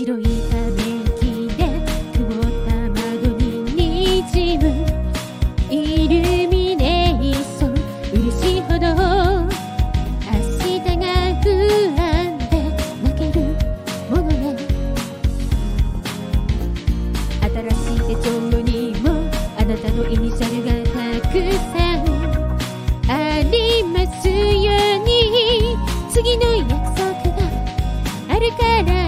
白いため息で曇った窓に滲むイルミネーション嬉しいほど明日が不安で負けるものね。新しい手帳にもあなたのイニシャルがたくさんありますように次の約束があるから